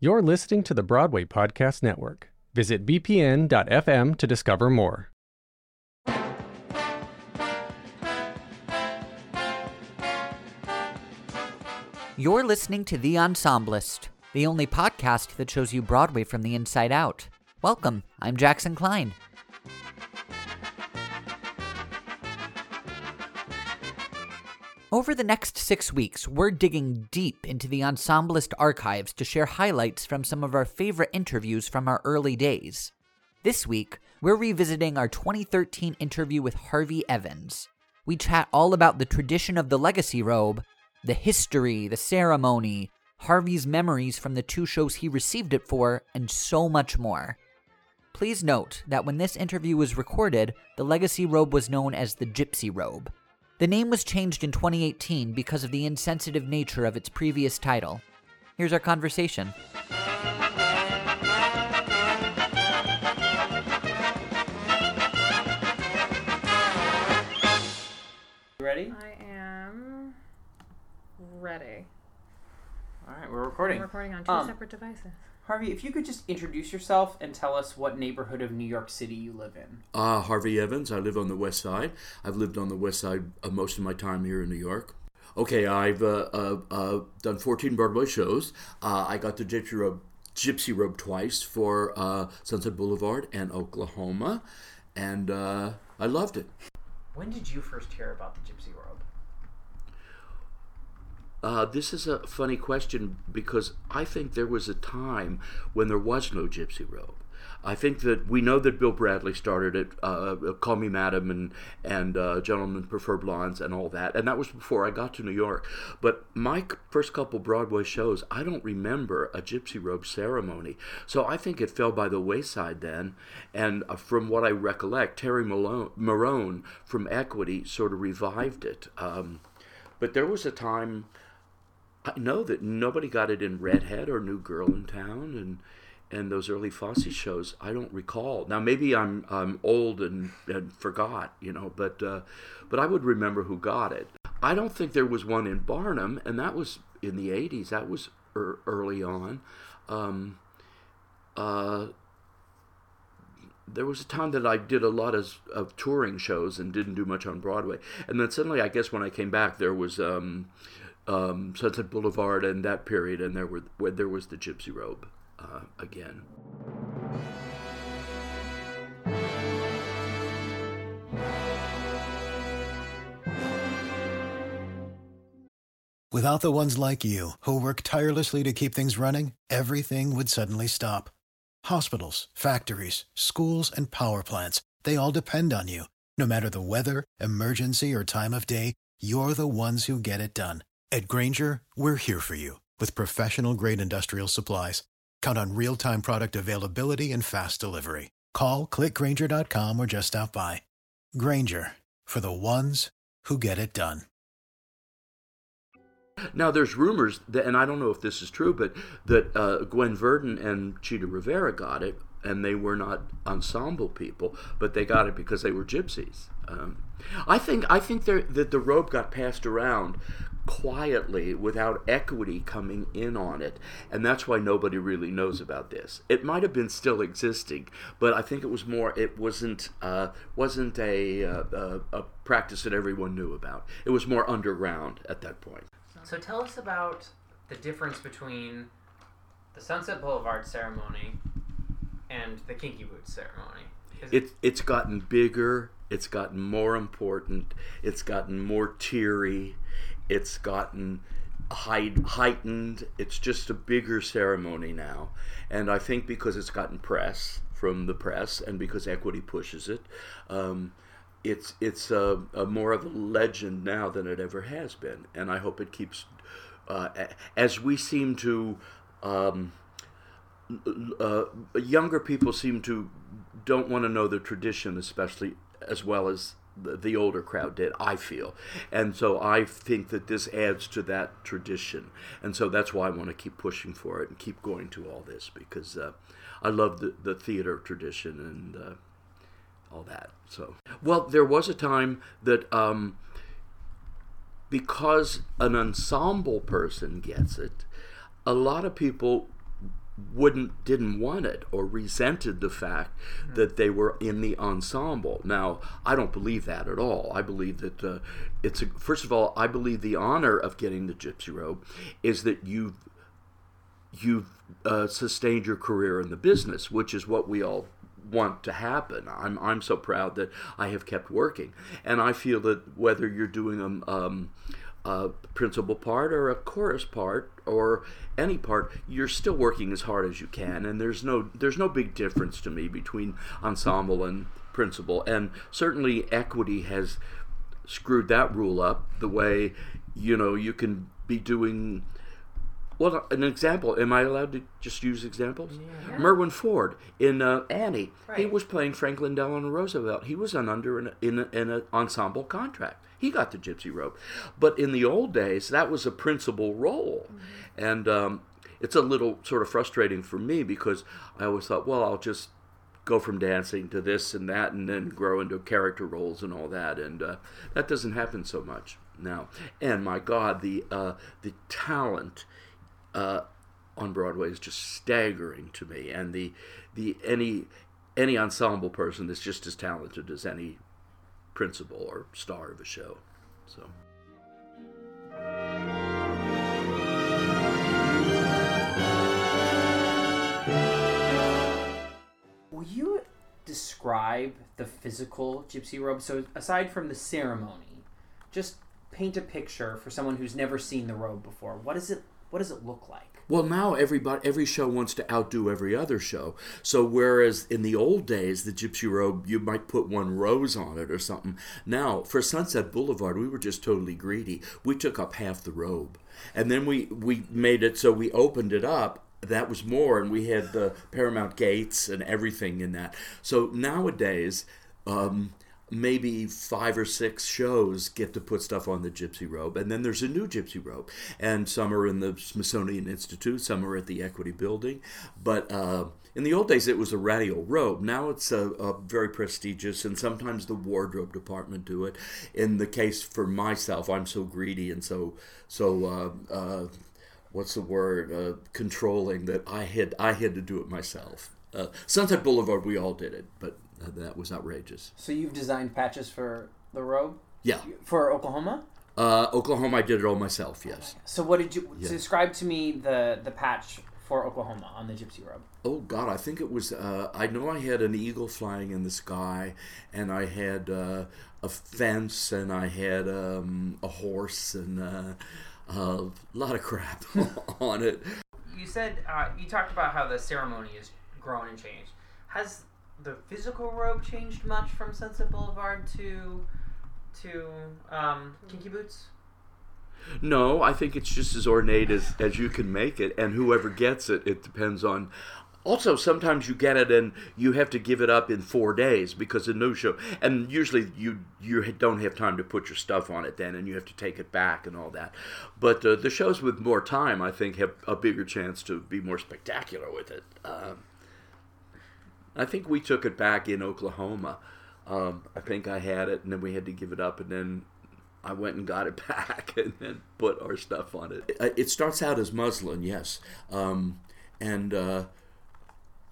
You're listening to the Broadway Podcast Network. Visit bpn.fm to discover more. You're listening to The Ensemblist, the only podcast that shows you Broadway from the inside out. Welcome, I'm Jackson Klein. Over the next six weeks, we're digging deep into the Ensemblist archives to share highlights from some of our favorite interviews from our early days. This week, we're revisiting our 2013 interview with Harvey Evans. We chat all about the tradition of the legacy robe, the history, the ceremony, Harvey's memories from the two shows he received it for, and so much more. Please note that when this interview was recorded, the legacy robe was known as the Gypsy Robe. The name was changed in 2018 because of the insensitive nature of its previous title. Here's our conversation. You ready? I am ready. All right, we're recording. I'm recording on two Um, separate devices. Harvey, if you could just introduce yourself and tell us what neighborhood of New York City you live in. Uh, Harvey Evans. I live on the west side. I've lived on the west side uh, most of my time here in New York. Okay, I've uh, uh, uh, done 14 Broadway shows. Uh, I got the Gypsy Robe, Gypsy Robe twice for uh, Sunset Boulevard and Oklahoma, and uh, I loved it. When did you first hear about the Gypsy Robe? Uh, this is a funny question because I think there was a time when there was no Gypsy Robe. I think that we know that Bill Bradley started it, uh, Call Me Madam and and uh, Gentlemen Prefer Blondes and all that, and that was before I got to New York. But my first couple Broadway shows, I don't remember a Gypsy Robe ceremony, so I think it fell by the wayside then. And uh, from what I recollect, Terry Malone, Marone from Equity sort of revived it. Um, but there was a time I know that nobody got it in Redhead or New Girl in Town and and those early Fosse shows. I don't recall. Now maybe I'm I'm old and, and forgot, you know, but uh, but I would remember who got it. I don't think there was one in Barnum, and that was in the '80s. That was er, early on. Um, uh, there was a time that I did a lot of, of touring shows and didn't do much on Broadway, and then suddenly, I guess when I came back, there was um, um, Sunset Boulevard and that period, and there were where there was the Gypsy Robe uh, again. Without the ones like you, who work tirelessly to keep things running, everything would suddenly stop. Hospitals, factories, schools, and power plants, they all depend on you. No matter the weather, emergency, or time of day, you're the ones who get it done. At Grainger, we're here for you with professional grade industrial supplies. Count on real time product availability and fast delivery. Call clickgrainger.com or just stop by. Grainger for the ones who get it done. Now, there's rumors that, and I don't know if this is true, but that uh, Gwen Verdon and Chita Rivera got it, and they were not ensemble people, but they got it because they were gypsies. Um, I think I think that the robe got passed around quietly without equity coming in on it, and that's why nobody really knows about this. It might have been still existing, but I think it was more. It wasn't uh, wasn't a, uh, a a practice that everyone knew about. It was more underground at that point. So tell us about the difference between the Sunset Boulevard ceremony and the Kinky Boots ceremony. It, it's gotten bigger, it's gotten more important, it's gotten more teary, it's gotten heightened. It's just a bigger ceremony now. And I think because it's gotten press from the press and because equity pushes it, um, it's it's a, a more of a legend now than it ever has been. And I hope it keeps, uh, as we seem to. Um, uh, younger people seem to don't want to know the tradition, especially as well as the, older crowd did. I feel, and so I think that this adds to that tradition, and so that's why I want to keep pushing for it and keep going to all this because uh, I love the the theater tradition and uh, all that. So, well, there was a time that. Um, because an ensemble person gets it, a lot of people wouldn't didn't want it or resented the fact that they were in the ensemble. Now, I don't believe that at all. I believe that uh, it's a, first of all, I believe the honor of getting the gypsy robe is that you've you've uh, sustained your career in the business, which is what we all want to happen. I'm I'm so proud that I have kept working, and I feel that whether you're doing a, um, a principal part or a chorus part or any part, you're still working as hard as you can, and there's no there's no big difference to me between ensemble and principal, and certainly equity has screwed that rule up the way you know you can be doing well, an example. Am I allowed to just use examples? Yeah. Merwin Foard in uh, Annie. He was playing Franklin Delano Roosevelt. He was an under in, in, in an ensemble contract. He got the Gypsy Robe, but in the old days, that was a principal role, and um, it's a little sort of frustrating for me because I always thought, well, I'll just go from dancing to this and that, and then grow into character roles and all that, and uh, that doesn't happen so much now. And my God, the uh, the talent uh, on Broadway is just staggering to me, and the the any any ensemble person is just as talented as any principal or star of a show. So. Will you describe the physical gypsy robe? So aside from the ceremony, just paint a picture for someone who's never seen the robe before. What does it what does it look like? Well, now everybody, every show wants to outdo every other show. So whereas in the old days, the Gypsy Robe, you might put one rose on it or something. Now for Sunset Boulevard, we were just totally greedy. We took up half the robe, and then we we made it so we opened it up. That was more, and we had the Paramount gates and everything in that. So nowadays. Um, maybe five or six shows get to put stuff on the gypsy robe and then there's a new gypsy robe and some are in the smithsonian institute some are at the equity building. But uh, in the old days it was a radial robe now it's a, a very prestigious and sometimes the wardrobe department do it. In the case for myself i'm so greedy and so so uh, uh, what's the word uh, controlling that i had i had to do it myself. Uh, sunset boulevard we all did it but uh, that was outrageous So you've designed patches for the robe yeah for Oklahoma? Uh, Oklahoma, I did it all myself. Yes. So what did you Yeah. describe to me the the patch for Oklahoma on the gypsy robe? Oh God, I think it was. Uh, I know I had an eagle flying in the sky, and I had uh, a fence, and I had um, a horse, and uh, a lot of crap on it. You said uh, you talked about how the ceremony has grown and changed. Has the physical robe changed much from Sunset Boulevard to to um, Kinky Boots? No, I think it's just as ornate as, as you can make it, and whoever gets it, it depends on. Also, sometimes you get it and you have to give it up in four days because a new show, and usually you you don't have time to put your stuff on it then, and you have to take it back and all that. But uh, the shows with more time, I think, have a bigger chance to be more spectacular with it. Um, I think we took it back in Oklahoma. Um, I think I had it, and then we had to give it up, and then I went and got it back, and then put our stuff on it. It, it starts out as muslin, yes, um, and uh,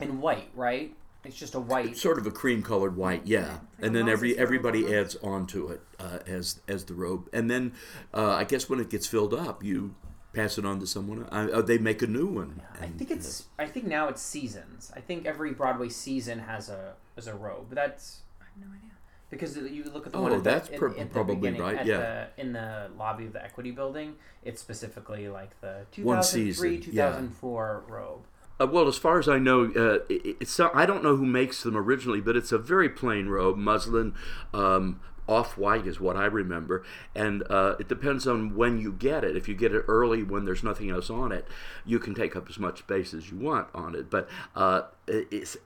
And white, right? It's just a white. sort of a cream-colored white, yeah. And then every everybody adds on to it uh, as as the robe, and then uh, I guess when it gets filled up, you pass it on to someone. Uh, uh, they make a new one. I and- think it's. I think now it's seasons. I think every Broadway season has a has a robe. That's I have no idea. because you look at the Oh, one. At that's the, in- at probably beginning, right, At yeah. The, in the lobby of the Equity Building, it's specifically like the One 2003 season, yeah. 2004 robe. Uh, well, as far as I know, uh, it, it's not, I don't know who makes them originally, but it's a very plain robe, muslin, um, off white is what I remember, and uh, it depends on when you get it. If you get it early when there's nothing else on it, you can take up as much space as you want on it. But uh,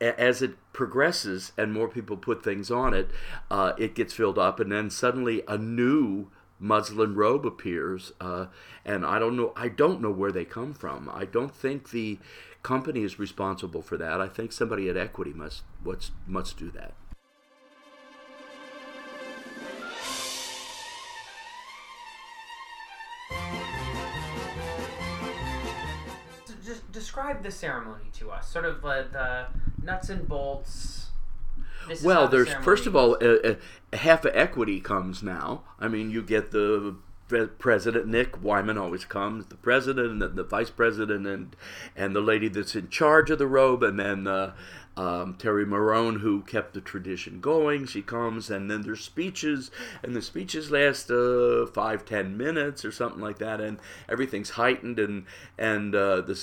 as it progresses and more people put things on it, uh, it gets filled up, and then suddenly a new muslin robe appears, uh, and I don't know. I don't know where they come from. I don't think the company is responsible for that. I think somebody at Equity must must do that. Describe the ceremony to us. Sort of the, the nuts and bolts. This Well, there's ceremony first of all, uh, uh, half of equity comes now. I mean, you get the president Nick Wyman always comes, the president and the, the vice president and and the lady that's in charge of the robe, and then uh, um, Terry Marone who kept the tradition going. She comes, and then there's speeches, and the speeches last uh, five ten minutes or something like that, and everything's heightened, and and uh, the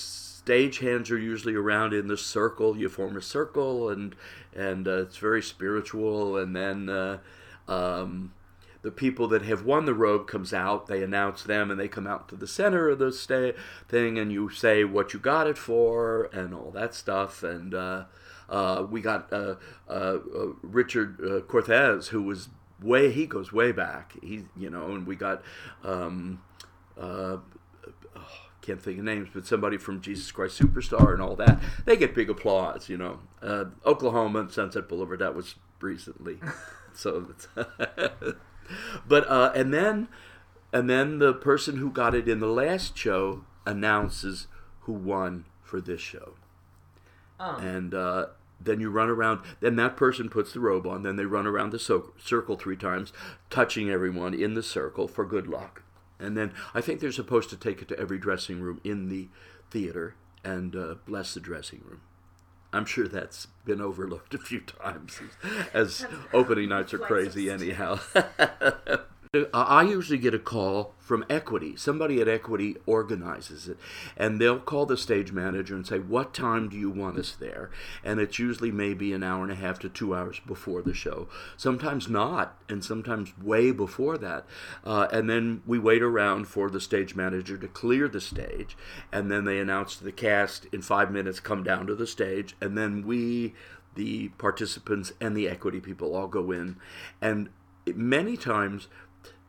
stage hands are usually around in the circle. You form a circle, and and uh, it's very spiritual. And then uh, um, the people that have won the robe comes out. They announce them, and they come out to the center of the sta- thing, and you say what you got it for, and all that stuff. And uh, uh, we got uh, uh, Richard Korthaze, who was way he goes way back. He you know, and we got. Um, can't think of names, but somebody from Jesus Christ Superstar and all that, they get big applause, you know. Uh, Oklahoma and Sunset Boulevard, that was recently. so, but, uh, and then, and then the person who got it in the last show announces who won for this show. Oh. And, uh, then you run around. Then that person puts the robe on. Then they run around the so- circle three times, touching everyone in the circle for good luck. And then I think they're supposed to take it to every dressing room in the theater and uh, bless the dressing room. I'm sure that's been overlooked a few times, as opening nights are crazy anyhow. I usually get a call from Equity. Somebody at Equity organizes it, and they'll call the stage manager and say, "What time do you want us there?" And it's usually maybe an hour and a half to two hours before the show. Sometimes not, and sometimes way before that. Uh, and then we wait around for the stage manager to clear the stage, and then they announce to the cast in five minutes, "Come down to the stage," and then we. The participants and the equity people all go in, and many times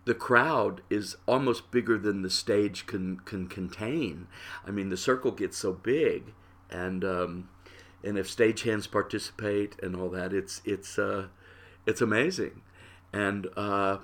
the crowd is almost bigger than the stage can can contain. I mean, the circle gets so big, and um, and if stagehands participate and all that, it's it's uh, it's amazing, and uh,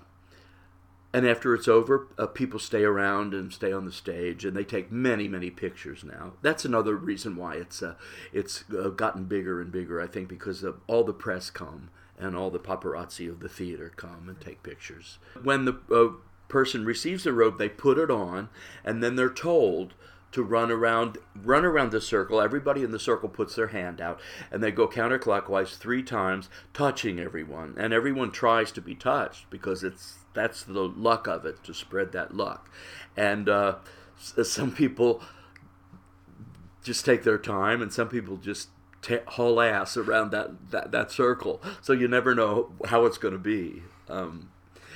and after it's over, uh, people stay around and stay on the stage, and they take many many pictures now. That's another reason why it's uh, it's uh, gotten bigger and bigger. I think because of all the press come and all the paparazzi of the theater come and take pictures. When the uh, person receives the robe, they put it on, and then they're told to run around run around the circle. Everybody in the circle puts their hand out, and they go counterclockwise three times, touching everyone, and everyone tries to be touched because it's that's the luck of it to spread that luck, and uh, some people just take their time, and some people just ta haul ass around that, that, that circle. So you never know how it's going to be. Um,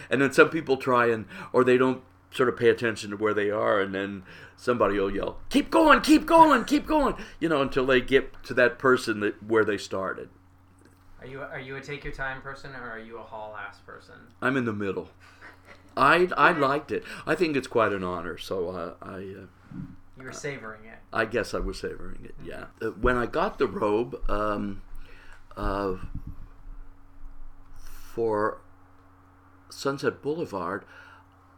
and then some people try and, or they don't sort of pay attention to where they are, and then somebody will yell, "Keep going, keep going, keep going," you know, until they get to that person that where they started. Are you are you a take your time person or are you a haul ass person? I'm in the middle. I I liked it. I think it's quite an honor. So uh, I. Uh, You were savoring it. I guess I was savoring it. Yeah. Uh, When I got the robe, um, uh, for Sunset Boulevard,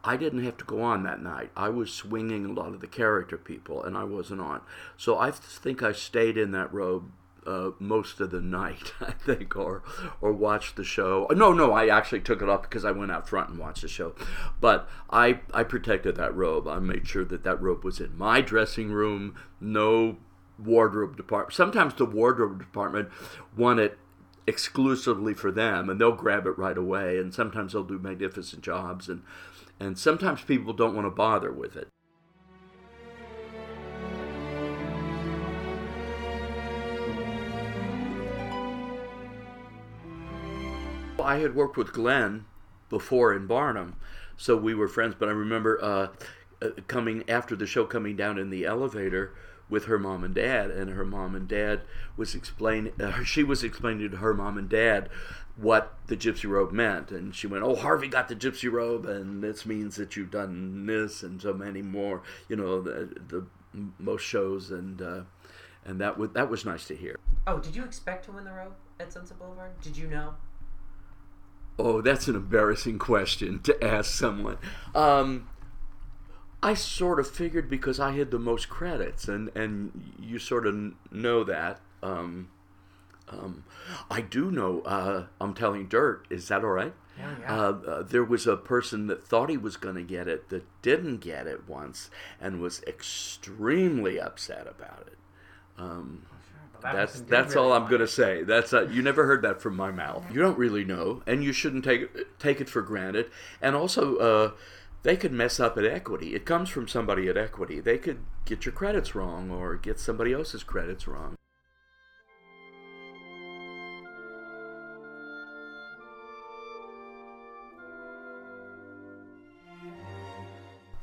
I didn't have to go on that night. I was swinging a lot of the character people, and I wasn't on. So I think I stayed in that robe uh, most of the night. I think, or or watched the show. No, no, I actually took it off because I went out front and watched the show. But I I protected that robe. I made sure that that robe was in my dressing room. No wardrobe department. Sometimes the wardrobe department want it exclusively for them and they'll grab it right away and sometimes they'll do magnificent jobs and and sometimes people don't want to bother with it I had worked with Glenn before in Barnum, so we were friends. But I remember uh, uh, coming after the show, coming down in the elevator with her mom and dad, and her mom and dad was explaining. Uh, she was explaining to her mom and dad what the gypsy robe meant, and she went, "Oh, Harvey got the gypsy robe, and this means that you've done this and so many more. You know, the, the most shows, and uh, and that was that was nice to hear." Oh, did you expect to win the robe at Sunset Boulevard? Did you know? Oh, that's an embarrassing question to ask someone. Um, I sort of figured because I had the most credits, and and you sort of know that. Um, um, I do know. Uh, I'm telling dirt. Is that all right? Yeah, yeah. Uh, uh, there was a person that thought he was going to get it that didn't get it once and was extremely upset about it. Um, that that's that's all I'm going to say. That's uh, you never heard that from my mouth. You don't really know, and you shouldn't take take it for granted. And also, uh, they could mess up at equity. It comes from somebody at equity. They could get your credits wrong or get somebody else's credits wrong.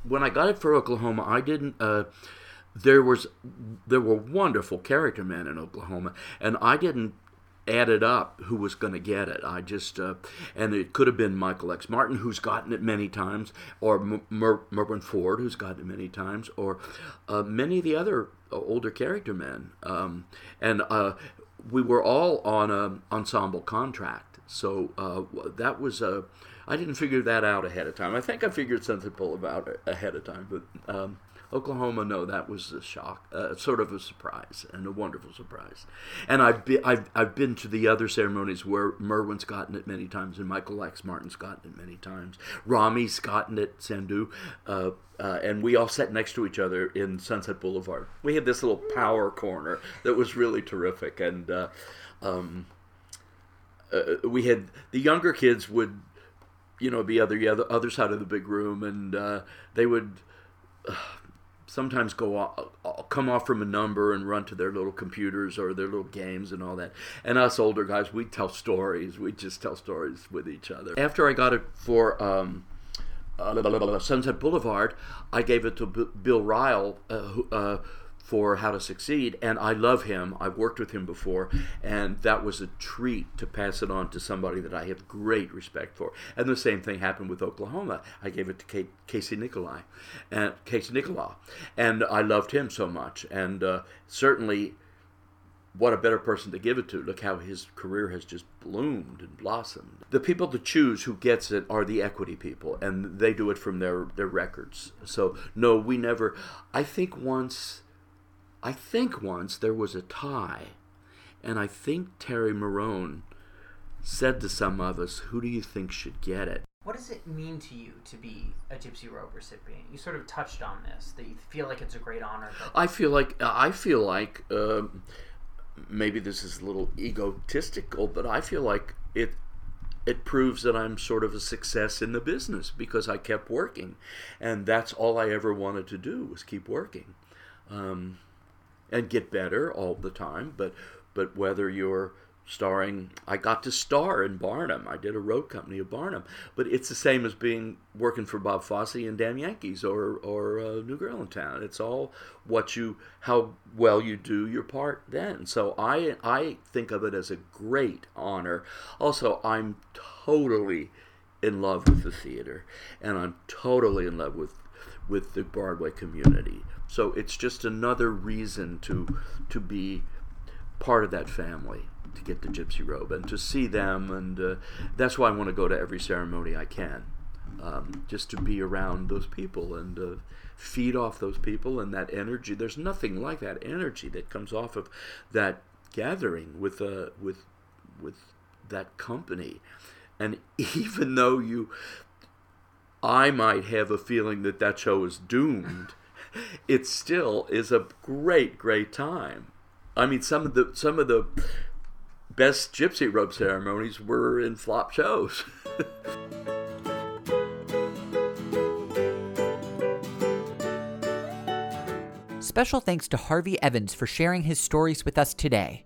when I got it for Oklahoma, I didn't. Uh, there was there were wonderful character men in Oklahoma, and I didn't add it up who was going to get it. I just uh, and it could have been Michael X. Martin, who's gotten it many times, or M- Mer- Foard, who's gotten it many times, or uh, many of the other uh, older character men. Um, and uh, we were all on an ensemble contract, so uh, that was a. I didn't figure that out ahead of time. I think I figured about it ahead of time, but um, Oklahoma, no, that was a shock, uh, sort of a surprise, and a wonderful surprise. And I've been, I've, I've been to the other ceremonies where Merwin's gotten it many times, and Michael X. Martin's gotten it many times. Rami's gotten it, Sandu. uh, uh, and we all sat next to each other in Sunset Boulevard. We had this little power corner that was really terrific, and uh, um, uh, we had the younger kids would you know, be other the other, other side of the big room, and uh, they would uh, sometimes go off, come off from a number and run to their little computers or their little games and all that. And us older guys, we'd tell stories. We'd just tell stories with each other. After I got it for. Um, uh, Sunset Boulevard, I gave it to B- Bill Ryle, uh, who, uh, for How to Succeed, and I love him. I've worked with him before, and that was a treat to pass it on to somebody that I have great respect for. And the same thing happened with Oklahoma. I gave it to Kate, Casey Nicholaw, and Casey Nicholaw, and I loved him so much. And uh, certainly, what a better person to give it to. Look how his career has just bloomed and blossomed. The people to choose who gets it are the equity people, and they do it from their, their records. So, no, we never. I think once. I think once there was a tie, and I think Terry Marone said to some of us, Who do you think should get it? What does it mean to you to be a Gypsy Robe recipient? You sort of touched on this that you feel like it's a great honor. I feel like I feel like um, maybe this is a little egotistical, but I feel like it it proves that I'm sort of a success in the business because I kept working, and that's all I ever wanted to do was keep working, um, and get better all the time. But but whether you're starring I got to star in Barnum. I did a road company of Barnum, but it's the same as being working for Bob Fosse and Damn Yankees or or uh, New Girl in Town. It's all what you how well you do your part then. So I I think of it as a great honor. Also, I'm totally in love with the theater, and I'm totally in love with with the Broadway community. So it's just another reason to to be part of that family to get the gypsy robe and to see them and uh, that's why i want to go to every ceremony i can um, just to be around those people and uh, feed off those people and that energy there's nothing like that energy that comes off of that gathering with uh, with with that company and even though you i might have a feeling that that show is doomed it still is a great great time I mean, some of the some of the best gypsy robe ceremonies were in flop shows. Special thanks to Harvey Evans for sharing his stories with us today.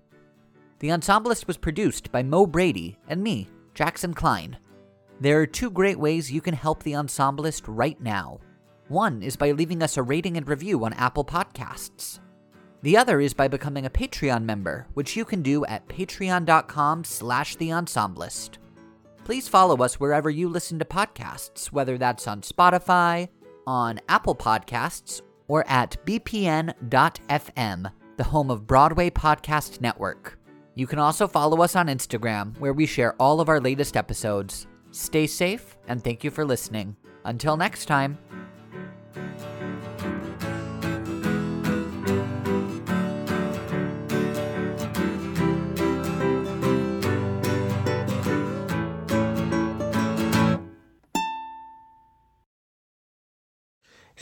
The Ensemblist was produced by Mo Brady and me, Jackson Klein. There are two great ways you can help the Ensemblist right now. One is by leaving us a rating and review on Apple Podcasts. The other is by becoming a Patreon member, which you can do at patreon.com slash the ensemblist. Please follow us wherever you listen to podcasts, whether that's on Spotify, on Apple Podcasts, or at bpn.fm, the home of Broadway Podcast Network. You can also follow us on Instagram, where we share all of our latest episodes. Stay safe, and thank you for listening. Until next time.